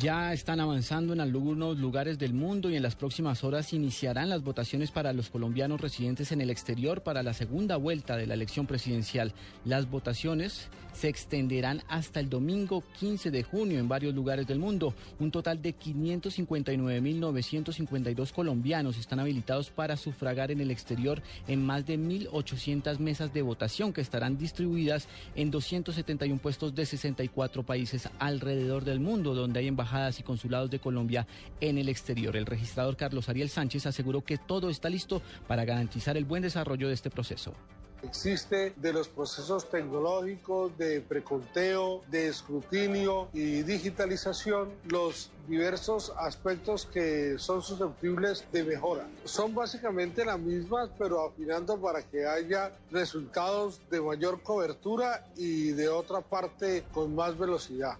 Ya están avanzando en algunos lugares del mundo y en las próximas horas iniciarán las votaciones para los colombianos residentes en el exterior para la segunda vuelta de la elección presidencial. Las votaciones se extenderán hasta el domingo 15 de junio en varios lugares del mundo. Un total de 559.952 colombianos están habilitados para sufragar en el exterior en más de 1.800 mesas de votación que estarán distribuidas en 271 puestos de 64 países alrededor del mundo, donde hay y consulados de Colombia en el exterior. El registrador Carlos Ariel Sánchez aseguró que todo está listo para garantizar el buen desarrollo de este proceso. Existe de los procesos tecnológicos de preconteo, de escrutinio y digitalización los diversos aspectos que son susceptibles de mejora. Son básicamente las mismas, pero afinando para que haya resultados de mayor cobertura y de otra parte con más velocidad.